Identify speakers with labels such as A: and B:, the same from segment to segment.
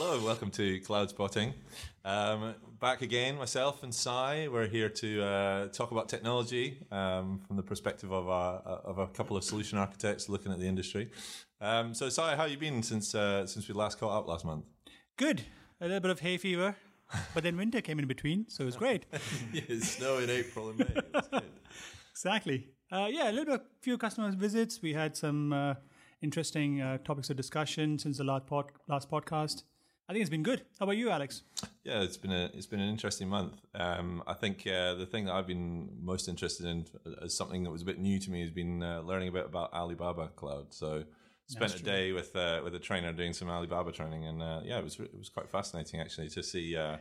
A: Hello, welcome to Cloud Spotting. Um, back again, myself and Sai. We're here to uh, talk about technology um, from the perspective of a, of a couple of solution architects looking at the industry. Um, so, Sai, how have you been since uh, since we last caught up last month?
B: Good. A little bit of hay fever, but then winter came in between, so it was great.
A: yeah, it's snow in April and May. It's good.
B: exactly. Uh, yeah, a little bit, few customer visits. We had some uh, interesting uh, topics of discussion since the last pod, last podcast. I think it's been good. How about you, Alex?
A: Yeah, it's been a it's been an interesting month. Um, I think uh, the thing that I've been most interested in as something that was a bit new to me has been uh, learning a bit about Alibaba Cloud. So spent a day with uh, with a trainer doing some Alibaba training, and uh, yeah, it was it was quite fascinating actually to see uh,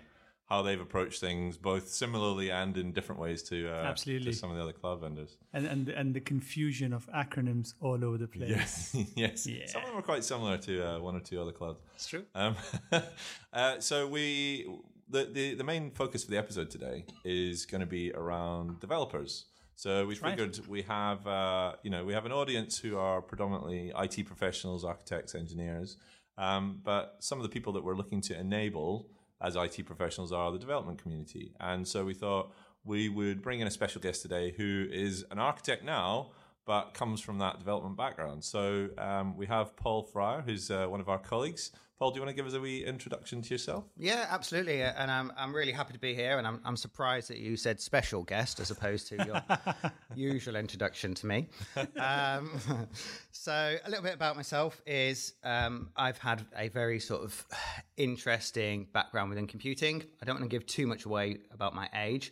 A: how they've approached things both similarly and in different ways to uh,
B: Absolutely.
A: to some of the other cloud vendors.
B: And and and the confusion of acronyms all over the place.
A: Yes, yes.
B: Yeah.
A: Some of them are quite similar to uh, one or two other clouds.
B: It's true.
A: Um, uh, so we the, the the main focus for the episode today is going to be around developers. So we
B: right.
A: figured we have uh, you know we have an audience who are predominantly IT professionals, architects, engineers, um, but some of the people that we're looking to enable as IT professionals are the development community, and so we thought we would bring in a special guest today who is an architect now. But comes from that development background. So um, we have Paul Fryer, who's uh, one of our colleagues. Paul, do you want to give us a wee introduction to yourself?
C: Yeah, absolutely. Uh, And I'm I'm really happy to be here. And I'm I'm surprised that you said special guest as opposed to your usual introduction to me. Um, so a little bit about myself is um, I've had a very sort of interesting background within computing. I don't want to give too much away about my age,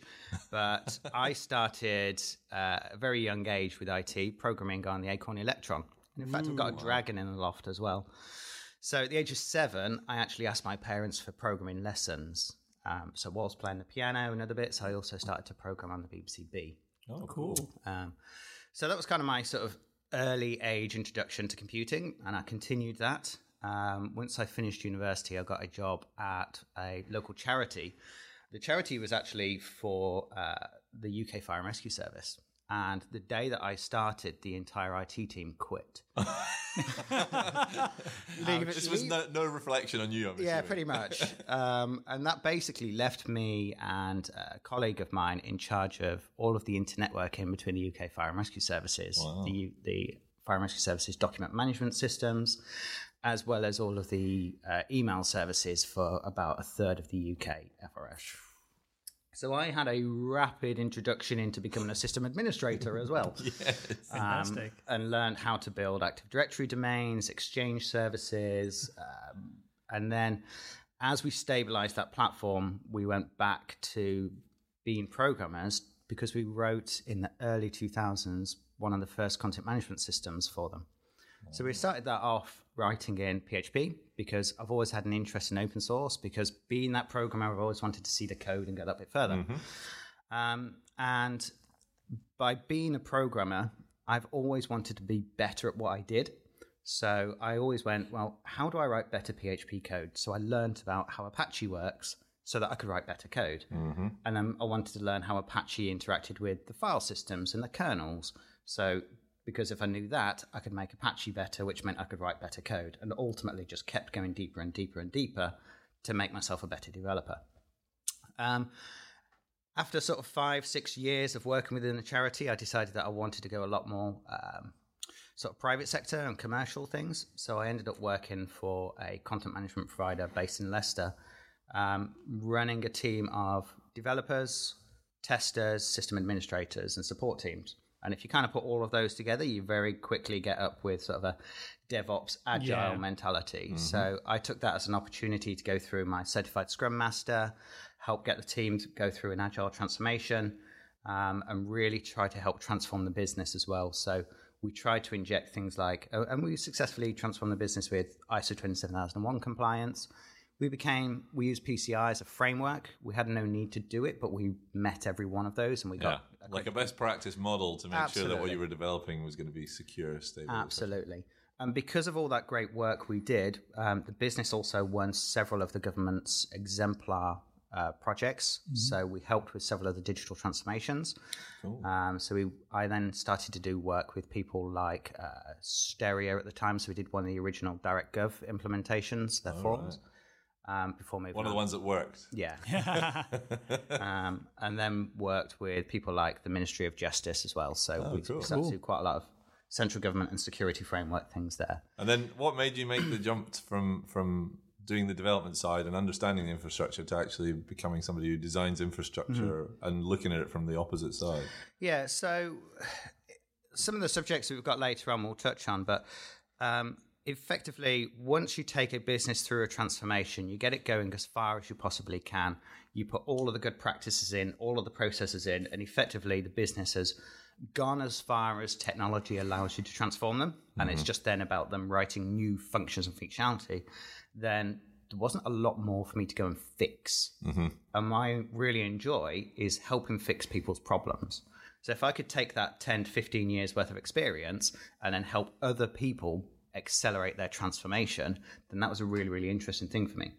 C: but I started uh, at a very young age with IT programming on the Acorn Electron. And in fact, I've got a dragon in the loft as well. So at the age of seven, I actually asked my parents for programming lessons. Um, so whilst playing the piano and other bits, I also started to program on the BBC B.
A: Oh,
B: Cool.
C: Um, so that was kind of my sort of early age introduction to computing, and I continued that. Um, once I finished university, I got a job at a local charity. The charity was actually for uh, the UK Fire and Rescue Service. And the day that I started, the entire IT team quit. Leave it-
A: This was no, no reflection on you, I'm
C: yeah, pretty much. um, and that basically left me and a colleague of mine in charge of all of the internetworking between the UK Fire and Rescue Services, the, the Fire and Rescue Services document management systems, as well as all of the uh, email services for about a third of the UK FRS. So I had a rapid introduction into becoming a system administrator as well.
B: Fantastic.
C: Um, and learned how to build Active Directory domains, Exchange services, um, and then as we stabilized that platform, we went back to being programmers because we wrote in the early 2000s one of the first content management systems for them. So we started that off writing in PHP because I've always had an interest in open source because being that programmer, I've always wanted to see the code and go that bit further. Um, and by being a programmer, I've always wanted to be better at what I did. So I always went, well, how do I write better PHP code? So I learned about how Apache works so that I could write better code. And then I wanted to learn how Apache interacted with the file systems and the kernels. So because if I knew that, I could make Apache better, which meant I could write better code. And ultimately just kept going deeper and deeper and deeper to make myself a better developer. Um, after sort of five, six years of working within the charity, I decided that I wanted to go a lot more um, sort of private sector and commercial things. So I ended up working for a content management provider based in Leicester, um, running a team of developers, testers, system administrators, and support teams. And if you kind of put all of those together, you very quickly get up with sort of a DevOps agile
B: Yeah.
C: mentality. So I took that as an opportunity to go through my certified Scrum Master, help get the team to go through an agile transformation, um, and really try to help transform the business as well. So we tried to inject things like, oh, and we successfully transformed the business with ISO 27001 compliance. We became, we used PCI as a framework. We had no need to do it, but we met every one of those and we
A: Yeah,
C: got
A: like a best practice model to make sure that what you were developing was going to be secure, stable.
C: Absolutely. And because of all that great work we did, um, the business also won several of the government's exemplar uh, projects. So we helped with several of the digital transformations. Um, so we, I then started to do work with people like uh, Steria at the time. So we did one of the original DirectGov implementations, their forums. Um, before moving
A: One of the
C: on.
A: ones that worked.
C: Yeah. um, and then worked with people like the Ministry of Justice as well. So we,
A: cool.
C: we started to do quite a lot of central government and security framework things there.
A: And then what made you make the jump from from doing the development side and understanding the infrastructure to actually becoming somebody who designs infrastructure and looking at it from the opposite side?
C: Yeah, so some of the subjects that we've got later on we'll touch on, but um, effectively, once you take a business through a transformation, you get it going as far as you possibly can. You put all of the good practices in, all of the processes in, and effectively, the business has gone as far as technology allows you to transform them. And it's mm-hmm. just then about them writing new functions and functionality. Then there wasn't a lot more for me to go and fix. Mm-hmm. And what I really enjoy is helping fix people's problems. So if I could take that 10 to 15 years worth of experience and then help other people accelerate their transformation, then that was a really, really interesting thing for me.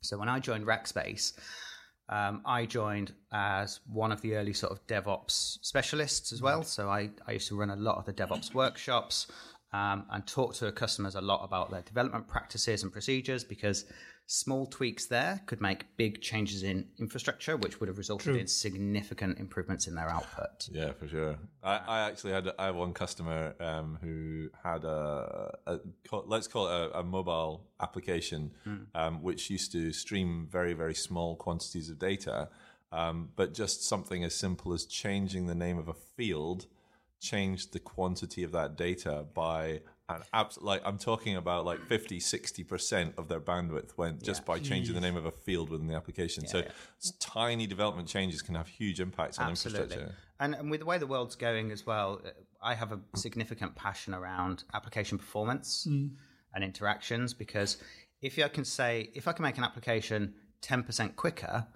C: So when I joined Rackspace, um, I joined as one of the early sort of DevOps specialists as well. So I, I used to run a lot of the DevOps workshops um, and talk to customers a lot about their development practices and procedures because small tweaks there could make big changes in infrastructure, which would have resulted in significant improvements in their output.
A: Yeah, for sure. I, I actually had I have one customer um, who had a, a let's call it a, a mobile application um, which used to stream very very small quantities of data, um, but just something as simple as changing the name of a field changed the quantity of that data by an abs- like I'm talking about like 50 60% of their bandwidth went just by changing the name of a field within the application. so s- tiny development changes can have huge impacts on
C: Absolutely.
A: infrastructure.
C: And, and with the way the world's going as well, uh, I have a significant passion around application performance and interactions because if I can say, if I can make an application 10% quicker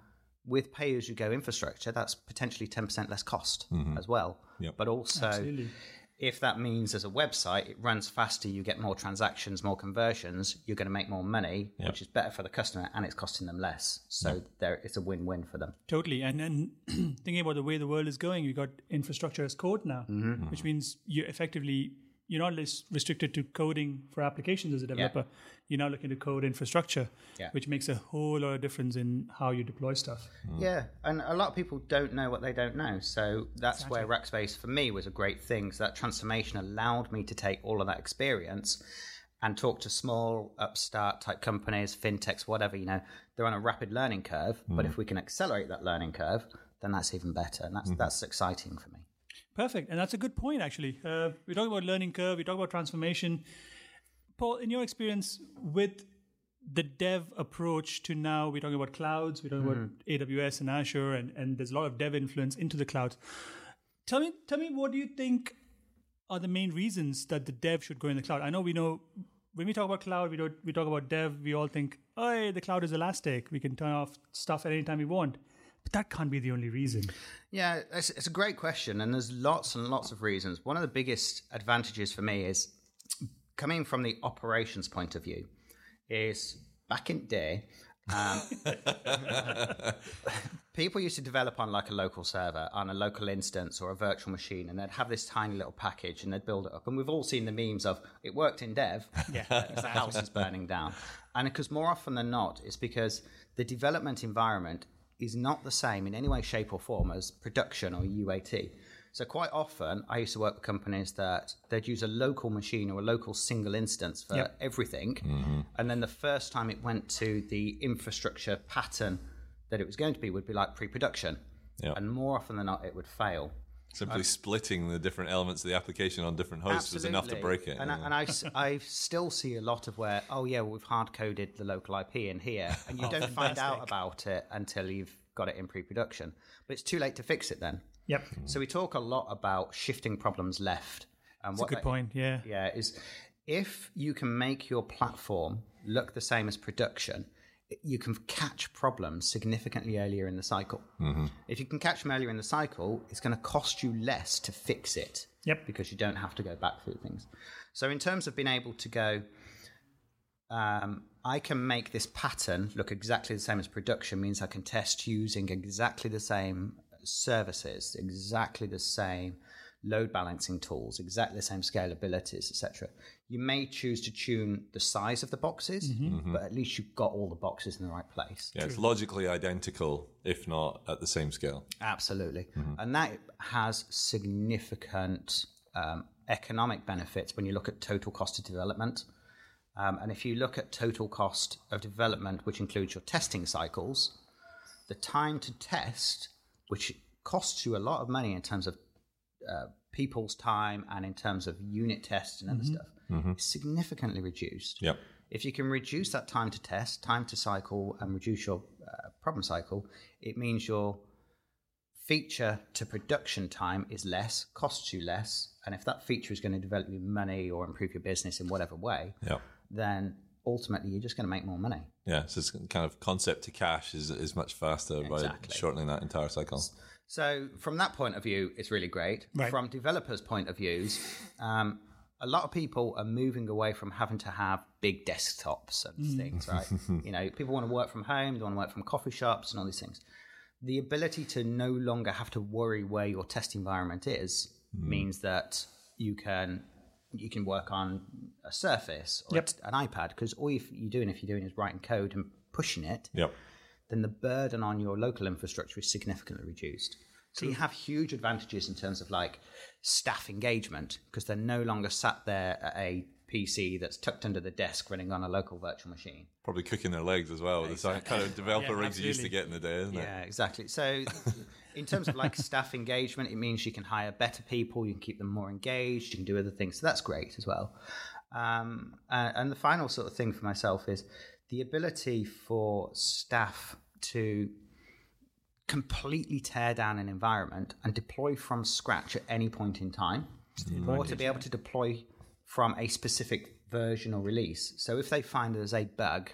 C: with pay as you go infrastructure, that's potentially 10% less cost as well.
A: Yep.
C: But also,
B: Absolutely.
C: If that means as a website it runs faster, you get more transactions, more conversions, you're going to make more money, which is better for the customer and it's costing them less. So there, it's a win win for them.
B: Totally. And then thinking about the way the world is going, we've got infrastructure as code now,
C: Mm-hmm.
B: which means you're effectively you're not less restricted to coding for applications as a developer. You're now looking to code infrastructure,
C: Yeah.
B: which makes a whole lot of difference in how you deploy stuff. Hmm.
C: Yeah, and a lot of people don't know what they don't know. So that's where Rackspace for me was a great thing. So that transformation allowed me to take all of that experience and talk to small upstart type companies, fintechs, whatever, you know, they're on a rapid learning curve. But hmm. if we can accelerate that learning curve, then that's even better. And that's hmm. that's exciting for me.
B: Perfect. And that's a good point, actually. Uh, we talk about learning curve, we talk about transformation. Paul, in your experience with the dev approach to now, we're talking about clouds, we're talking about AWS and Azure, and, and there's a lot of dev influence into the cloud. Tell me, tell me, what do you think are the main reasons that the dev should go in the cloud? I know we know when we talk about cloud, we don't we talk about dev, we all think, oh, the cloud is elastic. We can turn off stuff at any time we want. But that can't be the only reason.
C: Yeah, it's, it's a great question, and there's lots and lots of reasons. One of the biggest advantages for me is coming from the operations point of view. Is back in the day, um, people used to develop on like a local server, on a local instance or a virtual machine, and they'd have this tiny little package and they'd build it up. And we've all seen the memes of it worked in dev,
B: Yeah,
C: the house is burning down. And because more often than not, it's because the development environment is not the same in any way, shape, or form as production or UAT. So quite often, I used to work with companies that they'd use a local machine or a local single instance for
B: Yep.
C: everything, mm-hmm. and then the first time it went to the infrastructure pattern that it was going to be would be like pre-production,
A: Yeah.
C: and more often than not, it would fail.
A: Simply um, splitting the different elements of the application on different hosts was enough to break it.
C: And, I, and I, s- I still see a lot of where, oh yeah, we've hard coded the local IP in here, and you oh, don't find out about it until you've got it in pre-production. But it's too late to fix it then.
B: Yep.
C: So we talk a lot about shifting problems left. And
B: That's a good
C: that-
B: point. Yeah.
C: Yeah, is if you can make your platform look the same as production, you can catch problems significantly earlier in the cycle. If you can catch them earlier in the cycle, it's going to cost you less to fix it.
B: Yep.
C: Because you don't have to go back through things. So, in terms of being able to go, um, I can make this pattern look exactly the same as production, means I can test using exactly the same services, exactly the same load balancing tools, exactly the same scalabilities, etc. You may choose to tune the size of the boxes, but at least you've got all the boxes in the right place.
A: Yeah, it's logically identical, if not at the same scale.
C: Absolutely. And that has significant um, economic benefits when you look at total cost of development. Um, and if you look at total cost of development, which includes your testing cycles, the time to test, which costs you a lot of money in terms of uh, people's time and in terms of unit tests and other stuff, is significantly reduced.
A: Yep.
C: If you can reduce that time to test, time to cycle, and reduce your uh, problem cycle, it means your feature to production time is less, costs you less. And if that feature is going to develop you money or improve your business in whatever way,
A: Yeah.
C: then ultimately you're just going to make more money.
A: Yeah, so it's kind of concept to cash is, is much faster by shortening that entire cycle.
C: So from that point of view, it's really great.
B: Right.
C: From developers' point of views, um, a lot of people are moving away from having to have big desktops and things, right? you know, people want to work from home, they want to work from coffee shops and all these things. The ability to no longer have to worry where your test environment is means that you can you can work on a Surface or
B: Yep.
C: an iPad because all you- you're doing if you're doing is writing code and pushing it
A: Yep.
C: Then the burden on your local infrastructure is significantly reduced. So you have huge advantages in terms of like staff engagement because they're no longer sat there at a PC that's tucked under the desk running on a local virtual machine.
A: Probably cooking their legs as well. It's like kind of developer
B: Yeah,
A: rigs you used to get in the day, isn't it?
C: Yeah, exactly. So in terms of like staff engagement, it means you can hire better people, you can keep them more engaged, you can do other things. So that's great as well. Um, and, and the final sort of thing for myself is the ability for staff to completely tear down an environment and deploy from scratch at any point in time, or to be able to deploy from a specific version or release. So if they find there's a bug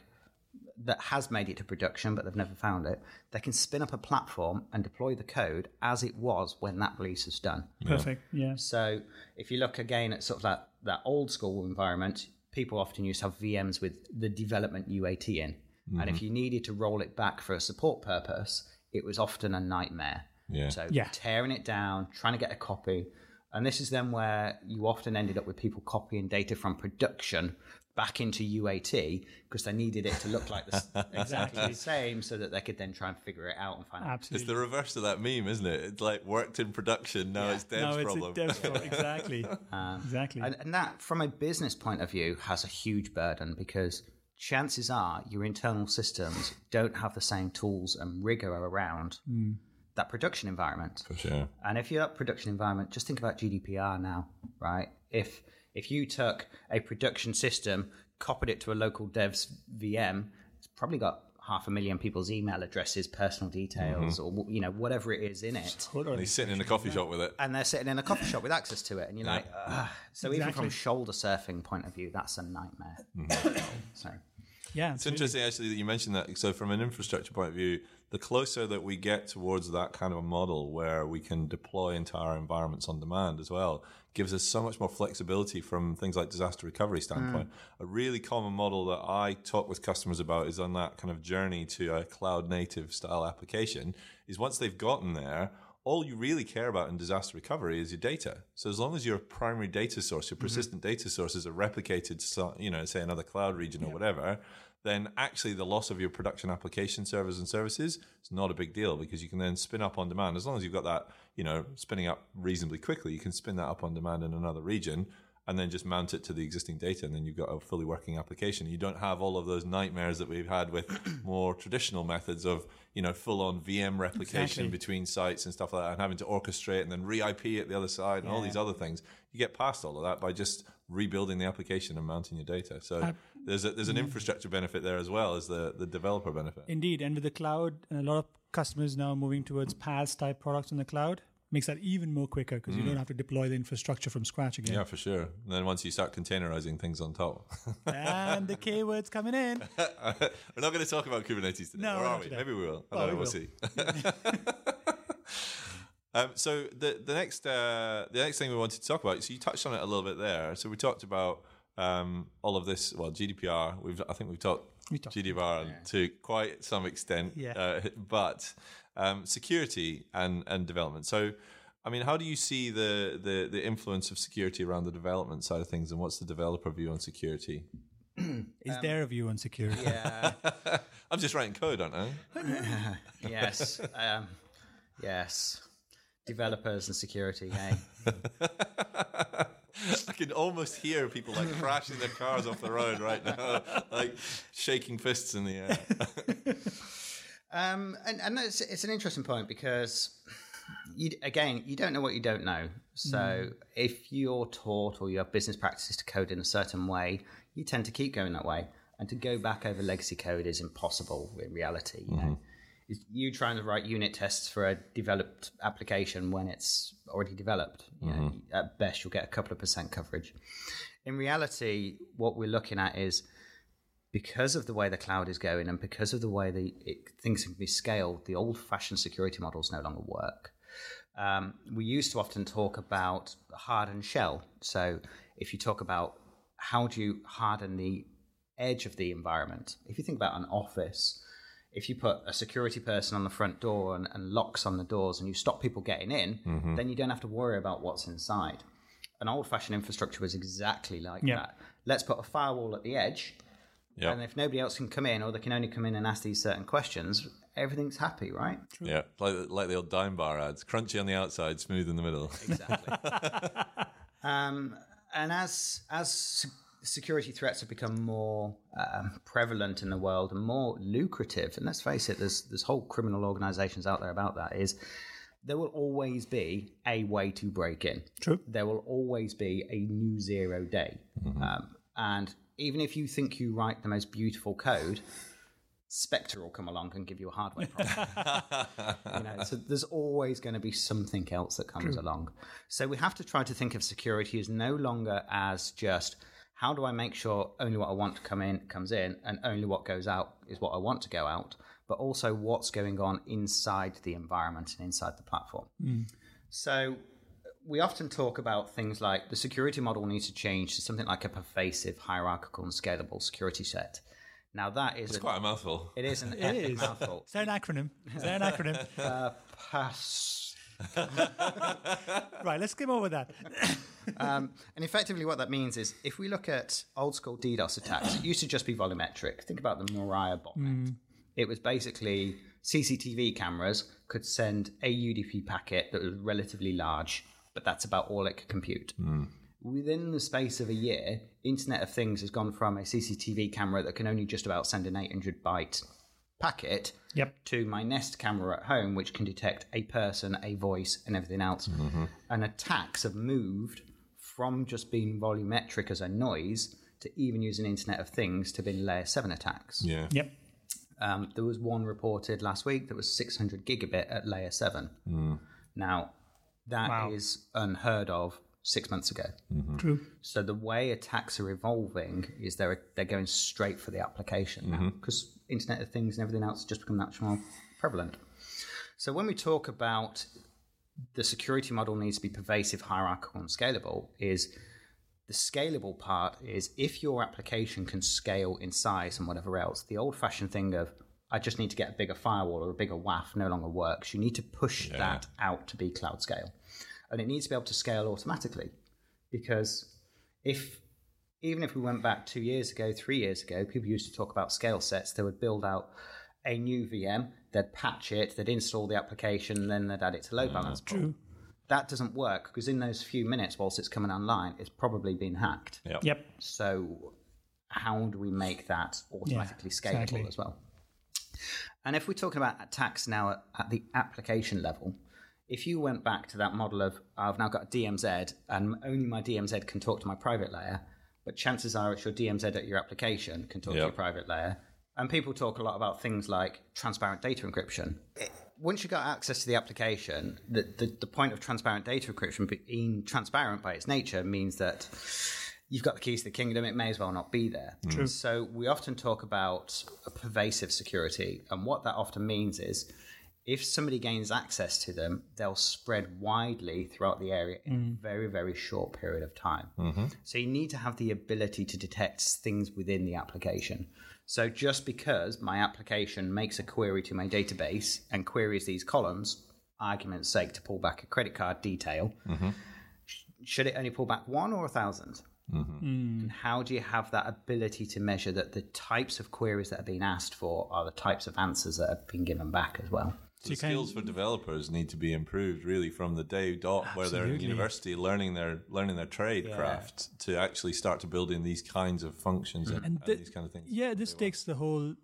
C: that has made it to production but they've never found it, they can spin up a platform and deploy the code as it was when that release was done.
B: Perfect. Yeah.
C: So if you look again at sort of that, that old school environment, people often used to have VMs with the development UAT in. And if mm-hmm. you needed to roll it back for a support purpose, it was often a nightmare.
A: Yeah.
C: So
B: Yeah.
C: tearing it down, trying to get a copy. And this is then where you often ended up with people copying data from production back into UAT because they needed it to look like the, exactly the same so that they could then try and figure it out and find out.
A: It's the reverse of that meme, isn't it? It's like worked in production, now it's Dev's
B: no, it's
A: problem.
B: dev's problem. Exactly. Uh, exactly.
C: And, and that, from a business point of view, has a huge burden because chances are your internal systems don't have the same tools and rigor around mm. that production environment.
A: For sure.
C: And if you're at production environment, just think about GDPR now, right? If if you took a production system, copied it to a local dev's VM, it's probably got half a million people's email addresses, personal details, mm-hmm. or you know whatever it is in it,
B: Hold.
A: And he's sitting in a coffee shop with it.
C: and they're sitting in a coffee shop with access to it, and you're like, Ugh. so even from shoulder surfing point of view, that's a nightmare. Mm-hmm. so
B: Yeah.
A: It's interesting actually that you mentioned that. So from an infrastructure point of view, the closer that we get towards that kind of a model where we can deploy entire environments on demand as well, gives us so much more flexibility from things like disaster recovery standpoint. Mm. A really common model that I talk with customers about is on that kind of journey to a cloud native style application is once they've gotten there, all you really care about in disaster recovery is your data. So as long as your primary data source, your mm-hmm. persistent data sources are replicated to, you know, say another cloud region or whatever, then actually the loss of your production application servers and services is not a big deal because you can then spin up on demand. As long as you've got that, you know, spinning up reasonably quickly, you can spin that up on demand in another region and then just mount it to the existing data and then you've got a fully working application. You don't have all of those nightmares that we've had with more traditional methods of, you know, full on VM replication
B: Exactly.
A: between sites and stuff like that and having to orchestrate and then re-IP at the other side and all these other things. You get past all of that by just rebuilding the application and mounting your data. So there's a, there's an infrastructure benefit there as well as the, the developer benefit.
B: Indeed, and with the cloud, and a lot of customers now moving towards PaaS type products in the cloud makes that even more quicker because you don't have to deploy the infrastructure from scratch again.
A: Yeah, for sure. And then once you start containerizing things on top.
B: And the K words coming in.
A: we're not going to talk about Kubernetes today,
B: No,
A: or are we?
B: today.
A: Maybe we will. I don't know.
B: we
A: We'll
B: will.
A: see. um, so the the next uh, the next thing we wanted to talk about. So you touched on it a little bit there. So we talked about um, all of this. Well, GDPR. We've I think we've talked
B: We talked.
A: GDPR to quite some extent.
B: Yeah.
A: Uh, but um, security and and development. So I mean, how do you see the, the, the influence of security around the development side of things, and what's the developer view on security?
B: Is there a view on security?
C: Yeah.
A: I'm just writing code, aren't I?
C: yes. Um, yes. Developers and security. Hey.
A: I can almost hear people like crashing their cars off the road right now, like shaking fists in the air.
C: Um, and and it's, it's an interesting point because, you, again, you don't know what you don't know. So if you're taught or you have business practices to code in a certain way, you tend to keep going that way. And to go back over legacy code is impossible in reality. You know, It's you trying to write unit tests for a developed application when it's already developed. You know, at best, you'll get a couple of percent coverage. In reality, what we're looking at is because of the way the cloud is going and because of the way the it, things can be scaled, the old-fashioned security models no longer work. Um, we used to often talk about hardened shell. So if you talk about how do you harden the edge of the environment, if you think about an office, if you put a security person on the front door and, and locks on the doors and you stop people getting in, then you don't have to worry about what's inside. An old-fashioned infrastructure was exactly like
B: Yeah.
C: that. Let's put a firewall at the edge
A: Yeah,
C: and if nobody else can come in or they can only come in and ask these certain questions, everything's happy, right?
A: yeah, like like the old dime bar ads: crunchy on the outside, smooth in the middle.
C: Exactly. um, and as as se- security threats have become more um, prevalent in the world and more lucrative, and let's face it, there's there's whole criminal organisations out there about that. Is there will always be a way to break in.
B: True.
C: There will always be a new zero day, um, and even if you think you write the most beautiful code, Spectre will come along and give you a hardware problem. you know, so there's always going to be something else that comes along. So we have to try to think of security as no longer as just how do I make sure only what I want to come in comes in and only what goes out is what I want to go out, but also what's going on inside the environment and inside the platform. Mm. So we often talk about things like the security model needs to change to something like a pervasive, hierarchical, and scalable security set. Now that is
A: It's
C: a-
A: quite a mouthful.
C: it is an
B: It is.
C: mouthful.
B: Is there an acronym? Is there an acronym?
C: Uh, Pass.
B: right, let's skim over that.
C: Um, and effectively, what that means is if we look at old school DDoS attacks, it used to just be volumetric. Think about the Mirai botnet. It was basically CCTV cameras could send a UDP packet that was relatively large, but that's about all it could compute. Within the space of a year, Internet of Things has gone from a CCTV camera that can only just about send an 800 byte packet
B: Yep.
C: to my Nest camera at home, which can detect a person, a voice, and everything else. And attacks have moved from just being volumetric as a noise to even using Internet of Things to being layer 7 attacks.
A: Yeah,
B: Yep.
C: Um, there was one reported last week that was 600 gigabit at layer 7. Now, that is
B: Wow.
C: unheard of six months ago. Mm-hmm.
B: True.
C: So the way attacks are evolving is they're they're going straight for the application now mm-hmm. because Internet of Things and everything else just become much more prevalent. So when we talk about the security model needs to be pervasive, hierarchical, and scalable, is the scalable part is if your application can scale in size and whatever else, the old-fashioned thing of I just need to get a bigger firewall or a bigger WAF no longer works. You need to push that out to be cloud scale. And it needs to be able to scale automatically because if even if we went back two years ago, three years ago, people used to talk about scale sets. They would build out a new VM, they'd patch it, they'd install the application, and then they'd add it to load mm, balance.
B: True.
C: That doesn't work because in those few minutes whilst it's coming online, it's probably been hacked.
B: Yep.
C: So, how do we make that automatically
B: Yeah,
C: scalable
B: exactly.
C: as well? And if we're talking about attacks now at, at the application level, if you went back to that model of I've now got a DMZ and only my DMZ can talk to my private layer, but chances are it's your DMZ at your application can talk to your private layer. And people talk a lot about things like transparent data encryption. Eh, once you've got access to the application, the, the, the point of transparent data encryption being transparent by its nature means that you've got the keys to the kingdom, it may as well not be there. Mm.
B: True.
C: So we often talk about a pervasive security, and what that often means is if somebody gains access to them, they'll spread widely throughout the area in a very, very short period of time. Mm-hmm. So you need to have the ability to detect things within the application. So just because my application makes a query to my database and queries these columns, argument's sake, to pull back a credit card detail, mm-hmm. sh- should it only pull back one or a 1000 mm-hmm. mm. And how do you have that ability to measure that the types of queries that are being asked for are the types of answers that have been given back as well?
A: The
B: you can-
A: skills for developers need to be improved really from the day dot where they're in university learning their learning their trade craft to actually start to build in these kinds of functions mm-hmm. and, and
B: the-
A: these kind of things.
B: Yeah, this takes the whole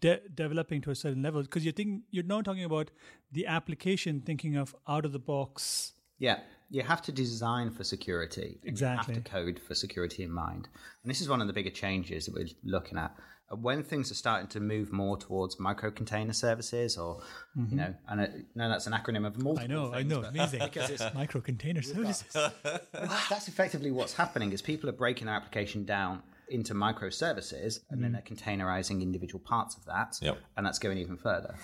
B: de- developing to a certain level because you're thinking you're now talking about the application thinking of out of the box.
C: Yeah, you have to design for security.
B: Exactly.
C: You have to code for security in mind. And this is one of the bigger changes that we're looking at. Uh, When things are starting to move more towards micro container services, or you know, and it, no, that's an acronym of multiple.
B: Mm-hmm. I know, I
C: things,
B: know,
C: but-
B: amazing. Micro container services.
C: that- that's effectively what's happening is people are breaking their application down into microservices and then they're containerizing individual parts of that
A: Yep.
C: and that's going even further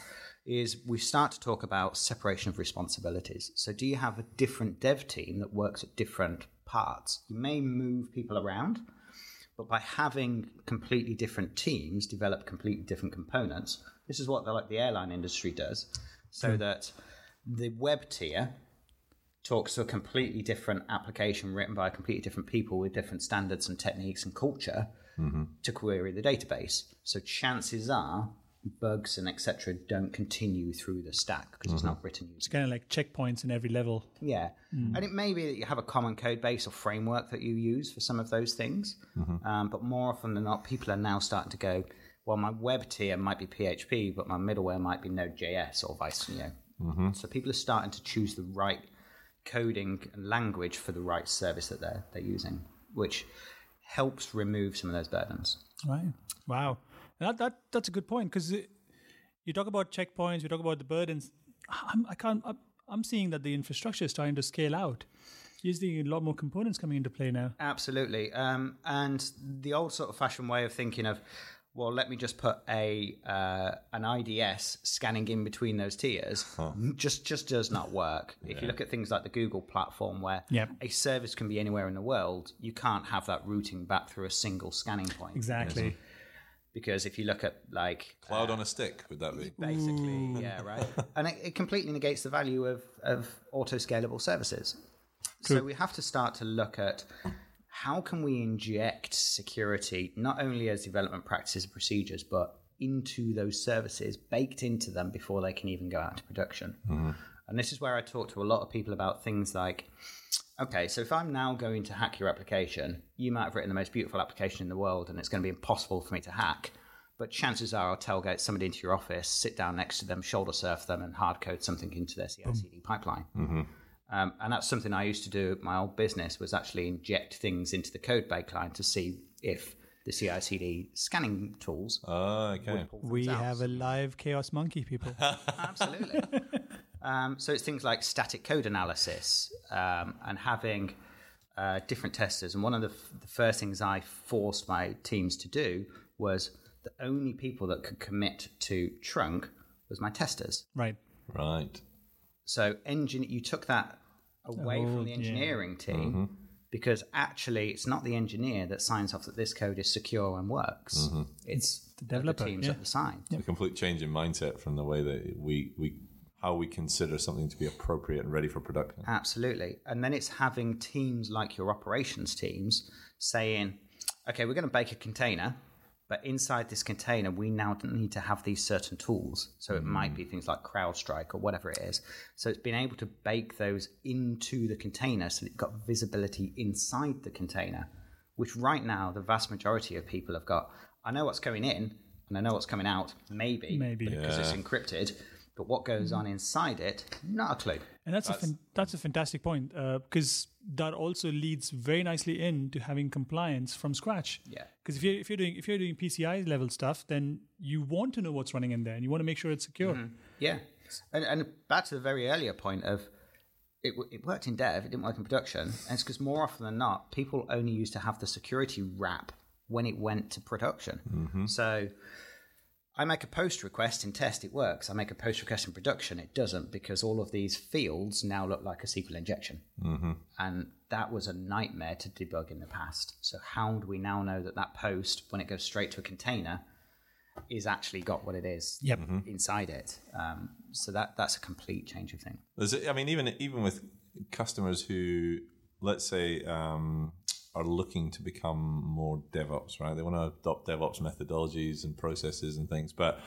C: is we start to talk about separation of responsibilities so do you have a different dev team that works at different parts you may move people around but by having completely different teams develop completely different components this is what the, like the airline industry does. So hmm. that the web tier talks to a completely different application written by completely different people with different standards and techniques and culture mm-hmm. to query the database. So chances are bugs and etc. don't continue through the stack because it's mm-hmm. not written.
B: It's kind of like checkpoints in every level.
C: Yeah, mm. and it may be that you have a common code base or framework that you use for some of those things, mm-hmm. um, but more often than not, people are now starting to go. Well, my web tier might be PHP, but my middleware might be Node.js or vice. You know, mm-hmm. so people are starting to choose the right coding language for the right service that they're they're using, which helps remove some of those burdens.
B: Right. Wow. That that that's a good point because you talk about checkpoints, you talk about the burdens. I'm, I can't. I'm, I'm seeing that the infrastructure is starting to scale out. You're seeing a lot more components coming into play now.
C: Absolutely. Um, and the old sort of fashioned way of thinking of, well, let me just put a uh, an IDS scanning in between those tiers, just just does not work. If you look at things like the Google platform, where
B: Yep.
C: a service can be anywhere in the world, you can't have that routing back through a single scanning point.
B: Exactly.
C: Because if you look at like
A: Cloud on a uh, stick, would that be?
C: basically, mm. yeah, right. And it, it completely negates the value of, of auto scalable services. So we have to start to look at how can we inject security not only as development practices and procedures, but into those services, baked into them before they can even go out to production. Mm-hmm. And this is where I talk to a lot of people about things like, okay, so if I'm now going to hack your application, you might have written the most beautiful application in the world, and it's going to be impossible for me to hack. But chances are I'll tailgate somebody into your office, sit down next to them, shoulder surf them, and hard code something into their CI/CD pipeline. Um, and that's something I used to do at my old business was actually inject things into the code baseline to see if the CI/CD scanning tools
A: Ah, okay.
C: pull
B: We
C: out.
B: have a live chaos monkey, people.
C: Absolutely. um, so it's things like static code analysis um, and having uh, different testers. And one of the, f- the first things I forced my teams to do was the only people that could commit to trunk was my testers.
B: right.
A: Right.
C: So engine, you took that away
B: Oh,
C: from the
B: yeah.
C: engineering team because actually it's not the engineer that signs off that this code is secure and works. It's the
B: developer,
C: teams
B: yeah.
C: at the side.
A: A complete change in mindset from the way that we, we how we consider something to be appropriate and ready for production.
C: Absolutely. And then it's having teams like your operations teams saying, okay, we're going to bake a container, but inside this container, we now need to have these certain tools. So it might be mm. things like CrowdStrike or whatever it is. So it's been able to bake those into the container so that you've got visibility inside the container, which right now, the vast majority of people have got, I know what's going in and I know what's coming out, maybe,
B: Maybe.
C: because it's encrypted. But what goes on hmm. inside it, not a clue.
B: And that's, a fan- that's a fantastic point uh, because that also leads very nicely into having compliance from scratch.
C: Yeah.
B: Because if you're if you're doing if you're doing PCI level stuff, then you want to know what's running in there, and you want to make sure it's secure. Mm-hmm.
C: Yeah, and and back to the very earlier point of it, it worked in dev, it didn't work in production, and it's because more often than not, people only used to have the security wrap when it went to production. Mm-hmm. So I make a post request in test, it works. I make a post request in production, it doesn't because all of these fields now look like a SQL injection. And that was a nightmare to debug in the past. So, how do we now know that that post, when it goes straight to a container, is actually got what it is
B: Yep.
C: inside it? Um, so that that's a complete change of thing.
A: There's, I mean, even even with customers who, let's say, um, are looking to become more DevOps, right? They want to adopt DevOps methodologies and processes and things, but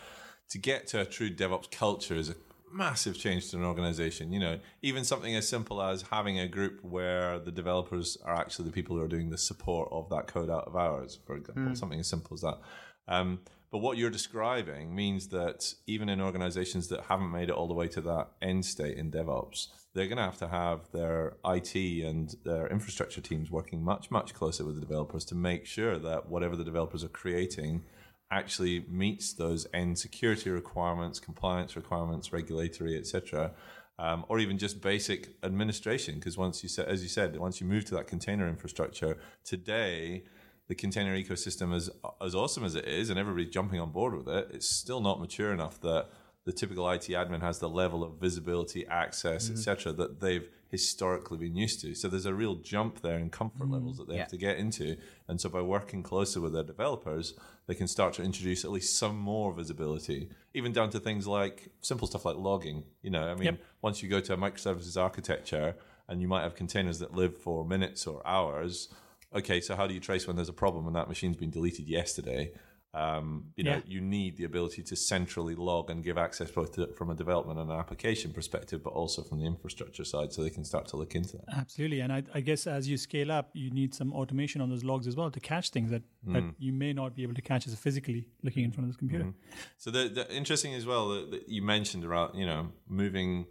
A: to get to a true DevOps culture is a massive change to an organization. You know, even something as simple as having a group where the developers are actually the people who are doing the support of that code out of hours, for example, something as simple as that. Um, but what you're describing means that even in organizations that haven't made it all the way to that end state in DevOps, they're going to have to have their IT and their infrastructure teams working much, much closer with the developers to make sure that whatever the developers are creating actually meets those end security requirements, compliance requirements, regulatory, etc. Um, or even just basic administration. Because once you said, as you said, once you move to that container infrastructure, today the container ecosystem is as awesome as it is, and everybody's jumping on board with it. It's still not mature enough that the typical IT admin has the level of visibility, access, mm. etc., that they've historically been used to. So there's a real jump there in comfort mm. levels that they
C: Yeah.
A: have to get into. And so by working closer with their developers, they can start to introduce at least some more visibility, even down to things like simple stuff like logging. You know, I mean,
B: Yep.
A: once you go to a microservices architecture and you might have containers that live for minutes or hours. Okay, so how do you trace when there's a problem and that machine's been deleted yesterday? Um, you know,
B: Yeah.
A: you need the ability to centrally log and give access both to, from a development and an application perspective, but also from the infrastructure side, so they can start to look into that.
B: Absolutely, and I, I guess as you scale up, you need some automation on those logs as well to catch things that, that you may not be able to catch as physically looking in front of this computer.
A: So the, the interesting as well that, that you mentioned around you know moving,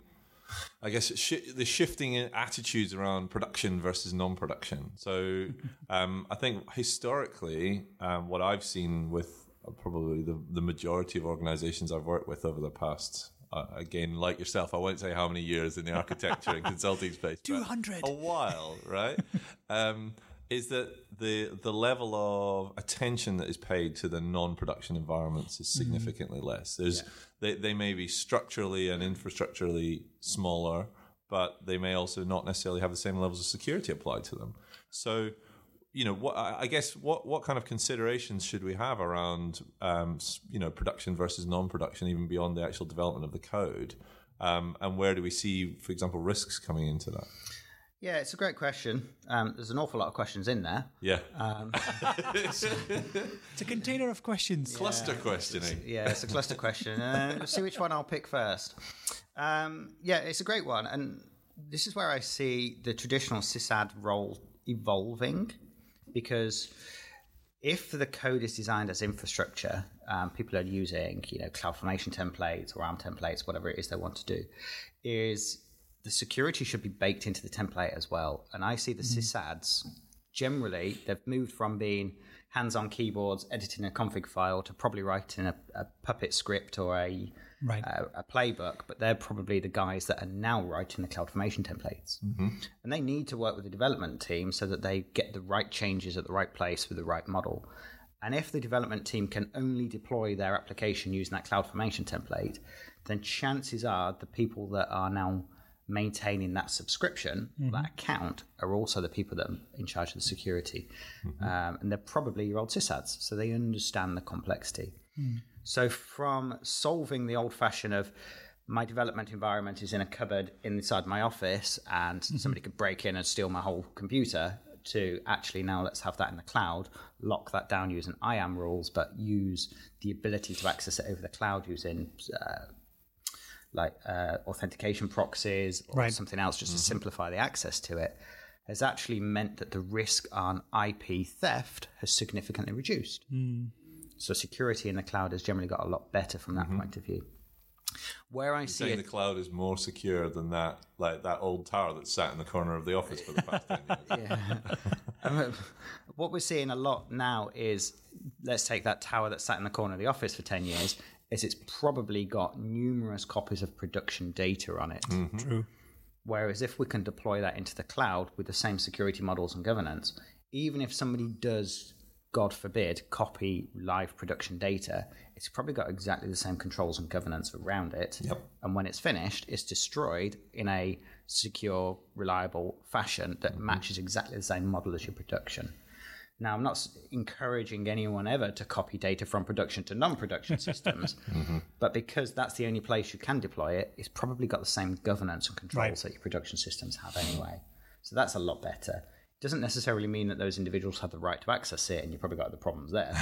A: I guess shi the shifting attitudes around production versus non-production. So um, I think historically, um, what I've seen with probably the the majority of organisations I've worked with over the past. Uh, again, like yourself, I won't say how many years in the architecture and consulting space.
B: 200.
A: A while, right? um, is that the the level of attention that is paid to the non-production environments is significantly less. There's they, they may be structurally and infrastructurally smaller, but they may also not necessarily have the same levels of security applied to them. So, you know, what I I guess what what kind of considerations should we have around um, you know production versus non-production, even beyond the actual development of the code, um, and where do we see, for example, risks coming into that?
C: Yeah, it's a great question. Um, there's an awful lot of questions in there.
A: Yeah.
B: It's a container of questions.
A: Cluster questioning.
C: Yeah, it's a cluster question. Uh, let's see which one I'll pick first. Um, yeah, it's a great one, and this is where I see the traditional sysad role evolving, because if the code is designed as infrastructure, um, people are using you know CloudFormation templates or ARM templates, whatever it is they want to do, is the security should be baked into the template as well. And I see the sysads generally they've moved from being hands-on keyboards editing a config file to probably writing a, a puppet script or a
B: Right.
C: a, a playbook, but they're probably the guys that are now writing the CloudFormation templates. Mm-hmm. And they need to work with the development team so that they get the right changes at the right place with the right model. And if the development team can only deploy their application using that CloudFormation template, then chances are the people that are now maintaining that subscription, that account, are also the people that are in charge of the security. Um, and they're probably your old sysads, so they understand the complexity. So, from solving the old fashioned of my development environment is in a cupboard inside my office and somebody could break in and steal my whole computer, to actually now let's have that in the cloud, lock that down using IAM rules, but use the ability to access it over the cloud using. Uh, like uh, authentication proxies or
B: Right.
C: something else just to simplify the access to it has actually meant that the risk on IP theft has significantly reduced. So security in the cloud has generally got a lot better from that point of view. Where I see
A: Saying
C: it,
A: the cloud is more secure than that, like that old tower that sat in the corner of the office for the past ten years.
C: Um, what we're seeing a lot now is let's take that tower that sat in the corner of the office for 10 years is it's probably got numerous copies of production data on it. Mm-hmm.
B: True.
C: whereas if we can deploy that into the cloud with the same security models and governance even if somebody does god forbid copy live production data it's probably got exactly the same controls and governance around it.
A: Yep.
C: and when it's finished it's destroyed in a secure reliable fashion that mm-hmm. matches exactly the same model as your production Now, I'm not encouraging anyone ever to copy data from production to non production systems, but because that's the only place you can deploy it, it's probably got the same governance and controls
B: Right.
C: that your production systems have anyway. So that's a lot better. Doesn't necessarily mean that those individuals have the right to access it, and you've probably got other problems there.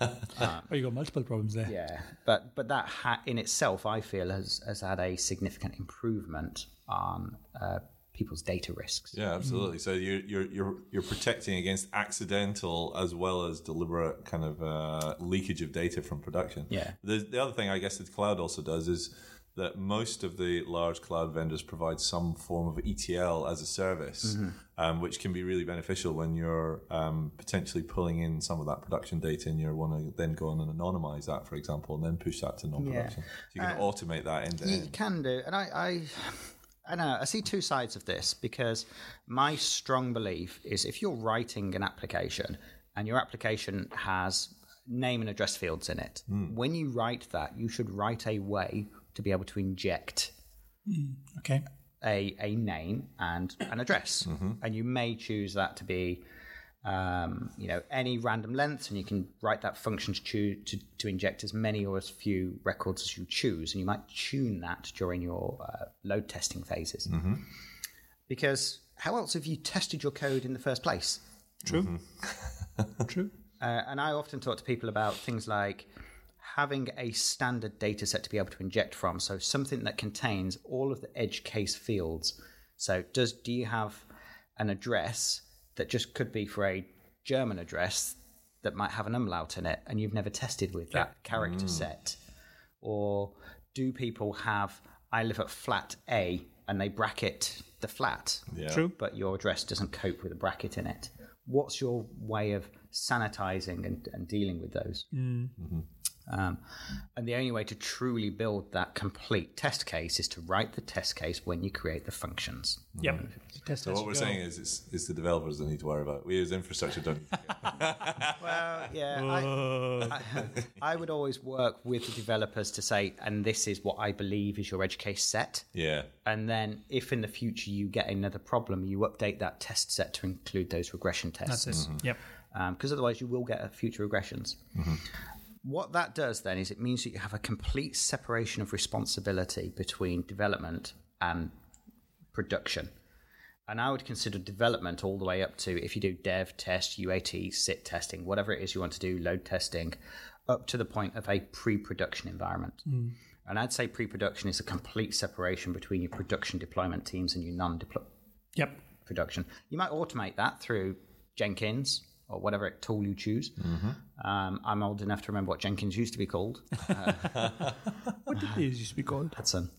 B: Oh, you got multiple problems there.
C: yeah, but but that ha- in itself, I feel, has has had a significant improvement on uh, people's data risks.
A: Yeah, absolutely. So you're you're you're you're protecting against accidental as well as deliberate kind of uh, leakage of data from production.
C: Yeah.
A: The the other thing I guess that the cloud also does is that most of the large cloud vendors provide some form of ETL as a service, um, which can be really beneficial when you're um, potentially pulling in some of that production data and you want to then go on and anonymize that, for example, and then push that to non-production. So you can automate that end to end.
C: You can do, and I, I, I know. Uh, I see two sides of this because my strong belief is if you're writing an application and your application has name and address fields in it, hmm. when you write that, you should write a way to be able to inject hmm,
B: Okay.
C: a, a name and an address. Mm-hmm. And you may choose that to be, um, you know, any random length, and you can write that function to, choose, to, to inject as many or as few records as you choose. And you might tune that during your uh, load testing phases. Because how else have you tested your code in the first place?
B: True. True.
C: Uh, and I often talk to people about things like having a standard data set to be able to inject from. So something that contains all of the edge case fields. So does do you have an address that just could be for a German address that might have an umlaut in it and you've never tested with that character mm. set? Or do people have I live at flat A and they bracket the flat?
A: Yeah.
B: True.
C: but your address doesn't cope with a bracket in it. What's your way of sanitizing and, and dealing with those? Mm. Mm-hmm. Um, and the only way to truly build that complete test case is to write the test case when you create the functions.
B: Yep. Test
A: So what we're
B: go.
A: saying is it's, it's the developers that need to worry about. it. We as infrastructure don't.
C: Well, yeah, I, I, I would always work with the developers to say, and this is what I believe is your edge case set.
A: yeah.
C: And then, if in the future you get another problem, you update that test set to include those regression tests.
B: That's it. Mm-hmm. Yep.
C: Um, because otherwise you will get future regressions. Mm-hmm. What that does then is it means that you have a complete separation of responsibility between development and production. And I would consider development all the way up to if you do dev, test, UAT, SIT testing, whatever it is you want to do, load testing, up to the point of a pre production environment. Hmm. And I'd say pre production is a complete separation between your production deployment teams and your non
B: Yep.
C: production. You might automate that through Jenkins or whatever tool you choose. Um, I'm old enough to remember what Jenkins used to be called.
B: What did these used to be called?
C: Hudson.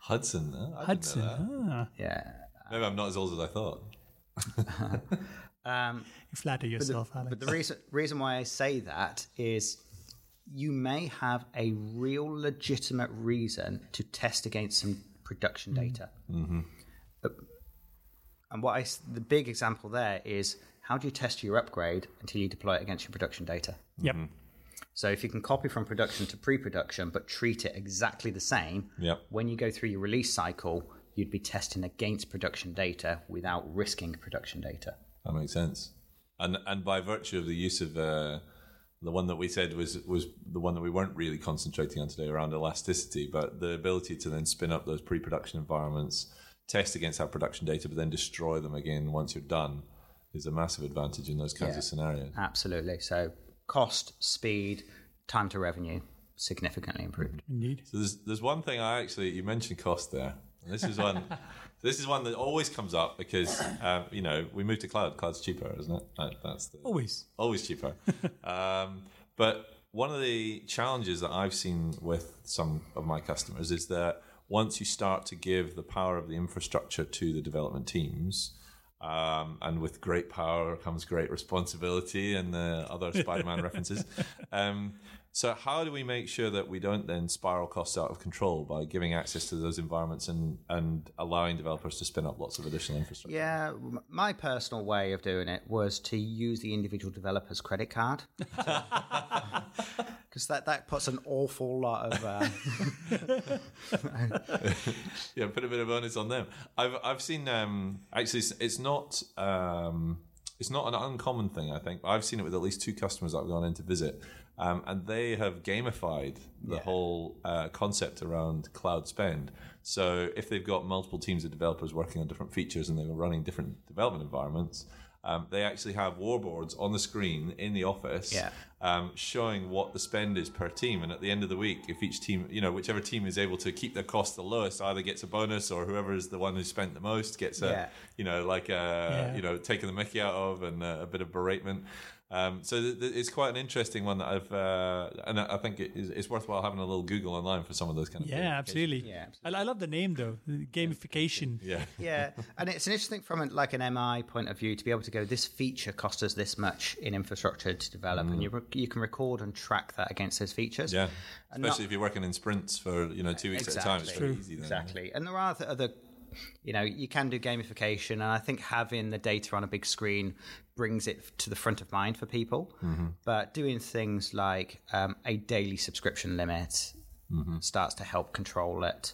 A: Hudson. huh? I didn't know
B: Hudson.
A: that.
B: Ah,
C: Yeah.
A: Maybe I'm not as old as I thought.
C: Um,
B: you flatter yourself, Alex.
C: but the reason reason why I say that is you may have a real legitimate reason to test against some production data. But- and I, the big example there is how do you test your upgrade until you deploy it against your production data?
B: yep.
C: So if you can copy from production to pre-production but treat it exactly the same,
A: Yep.
C: when you go through your release cycle, you'd be testing against production data without risking production data.
A: That makes sense. And and by virtue of the use of uh, the one that we said was was the one that we weren't really concentrating on today around elasticity, but the ability to then spin up those pre-production environments, test against our production data, but then destroy them again once you're done, is a massive advantage in those kinds
C: Yeah.
A: of scenarios.
C: Absolutely. So cost, speed, time to revenue significantly improved.
B: Indeed.
A: So there's there's one thing I actually you mentioned cost there. And this is one this is one that always comes up because um, you know we moved to cloud. Cloud's cheaper, isn't it? That, that's the,
B: Always.
A: always cheaper. um, but one of the challenges that I've seen with some of my customers is that once you start to give the power of the infrastructure to the development teams, um, and with great power comes great responsibility and the other Spider-Man references. Um, so how do we make sure that we don't then spiral costs out of control by giving access to those environments and, and allowing developers to spin up lots of additional infrastructure?
C: Yeah, my personal way of doing it was to use the individual developer's credit card. Because that, that puts an awful lot of. Uh,
A: yeah, put a bit of onus on them. I've I've seen um, actually it's- not um, it's not an uncommon thing. I think I've seen it with at least two customers that I've gone in to visit, um, and they have gamified the
C: Yeah.
A: whole uh, concept around cloud spend. So if they've got multiple teams of developers working on different features and they're running different development environments. Um, they actually have warboards on the screen in the office
C: Yeah.
A: um, showing what the spend is per team. And at the end of the week, if each team, you know, whichever team is able to keep their cost the lowest, either gets a bonus or whoever is the one who spent the most gets a,
C: Yeah.
A: you know, like a,
B: Yeah.
A: you know, taking the mickey out of and uh, a bit of beratement. Um, so th- th- it's quite an interesting one that I've, uh, and I I think it is, it's worthwhile having a little Google online for some of those kind of
B: Yeah, absolutely.
C: Yeah,
B: I, I love the name though, gamification.
A: Yeah.
C: yeah, and it's an interesting from a, like an MI point of view to be able to go. This feature cost us this much in infrastructure to develop, and you re- you can record and track that against those features.
A: Yeah.
C: And
A: Especially
C: not-
A: if you're working in sprints for, you know, two weeks at a time. It's
C: Exactly.
A: easy then.
C: Exactly. And there are other, other, you know, you can do gamification, and I think having the data on a big screen brings it to the front of mind for people.
A: Mm-hmm.
C: But doing things like um, a daily subscription limit
A: Mm-hmm.
C: starts to help control it.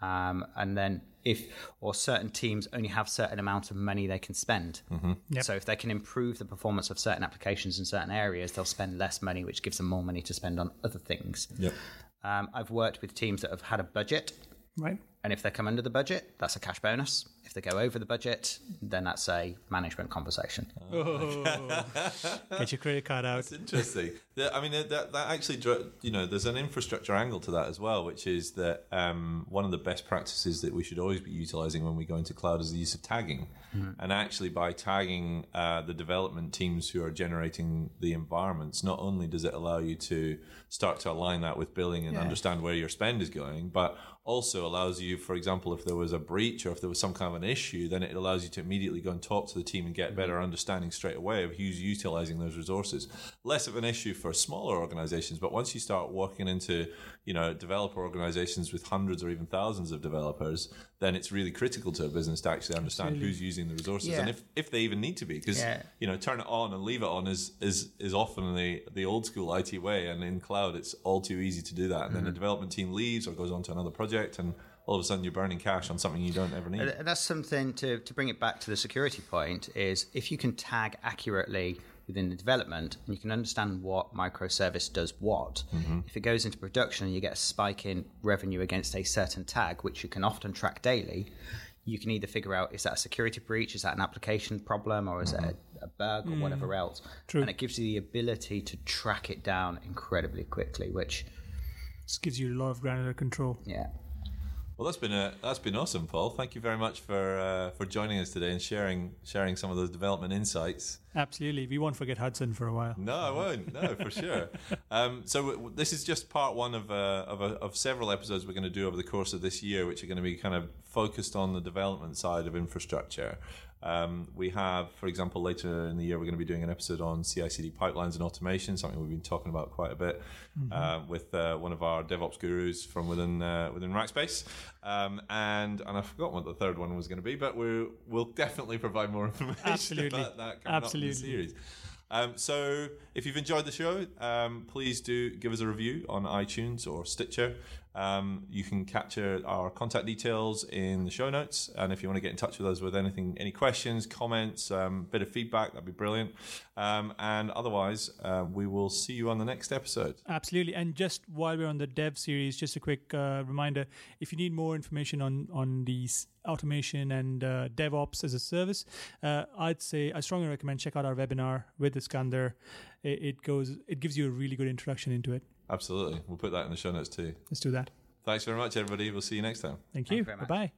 C: Um, and then if or certain teams only have certain amount of money they can spend.
A: Mm-hmm.
B: Yep.
C: So if they can improve the performance of certain applications in certain areas, they'll spend less money, which gives them more money to spend on other things.
A: Yep.
C: Um, I've worked with teams that have had a budget,
B: Right.
C: And if they come under the budget, that's a cash bonus. If they go over the budget, then that's a management conversation.
B: Get your credit card out.
A: It's interesting. I mean, that, that actually, you know, there's an infrastructure angle to that as well, which is that um, one of the best practices that we should always be utilizing when we go into cloud is the use of tagging. And actually, by tagging uh, the development teams who are generating the environments, not only does it allow you to start to align that with billing and understand where your spend is going, but also allows you, for example, if there was a breach or if there was some kind of an issue, then it allows you to immediately go and talk to the team and get better understanding straight away of who's utilizing those resources. Less of an issue for smaller organizations, but once you start working into, you know, developer organizations with hundreds or even thousands of developers, then it's really critical to a business to actually understand who's using the resources and if, if they even need to be. Because
C: Yeah.
A: you know, turn it on and leave it on is is is often the the old school IT way, and in cloud, it's all too easy to do that. And then
C: Mm-hmm.
A: a development team leaves or goes on to another project, and all of a sudden you're burning cash on something you don't ever need.
C: And that's something to, to bring it back to the security point is if you can tag accurately within the development and you can understand what microservice does what, mm-hmm. if it goes into production and you get a spike in revenue against a certain tag, which you can often track daily, you can either figure out is that a security breach, is that an application problem, or is it mm-hmm. a, a bug or whatever mm. else.
B: True.
C: And it gives you the ability to track it down incredibly quickly, which,
B: This gives you a lot of granular control.
C: yeah.
A: Well, that's been a, that's been awesome, Paul. Thank you very much for uh, for joining us today and sharing sharing some of those development insights.
B: Absolutely. We won't forget Hudson for a while.
A: No, I won't. No, for sure. Um, so w- w- this is just part one of uh, of, a, of several episodes we're going to do over the course of this year, which are going to be kind of focused on the development side of infrastructure. Um, we have, for example, later in the year, we're going to be doing an episode on CI/CD pipelines and automation, something we've been talking about quite a bit uh, with uh, one of our DevOps gurus from within uh, within Rackspace. Um, and and I forgot what the third one was going to be, but we we'll definitely provide more information
B: Absolutely.
A: about that coming up in the series. Um, so, if you've enjoyed the show, um, please do give us a review on iTunes or Stitcher. Um, you can capture our contact details in the show notes, and if you want to get in touch with us with anything, any questions, comments, um, bit of feedback, that'd be brilliant. Um, and otherwise, uh, we will see you on the next episode.
B: Absolutely. And just while we're on the dev series, just a quick uh, reminder if you need more information on, on these automation and uh, DevOps as a service, uh, I'd say I strongly recommend check out our webinar with Iskander. It, it goes, it gives you a really good introduction into it.
A: Absolutely, we'll put that in the show notes too.
B: Let's do that.
A: Thanks very much, everybody. We'll see you next time.
B: Thank
C: Thank
B: you.
C: you
B: Bye
C: much.
B: bye.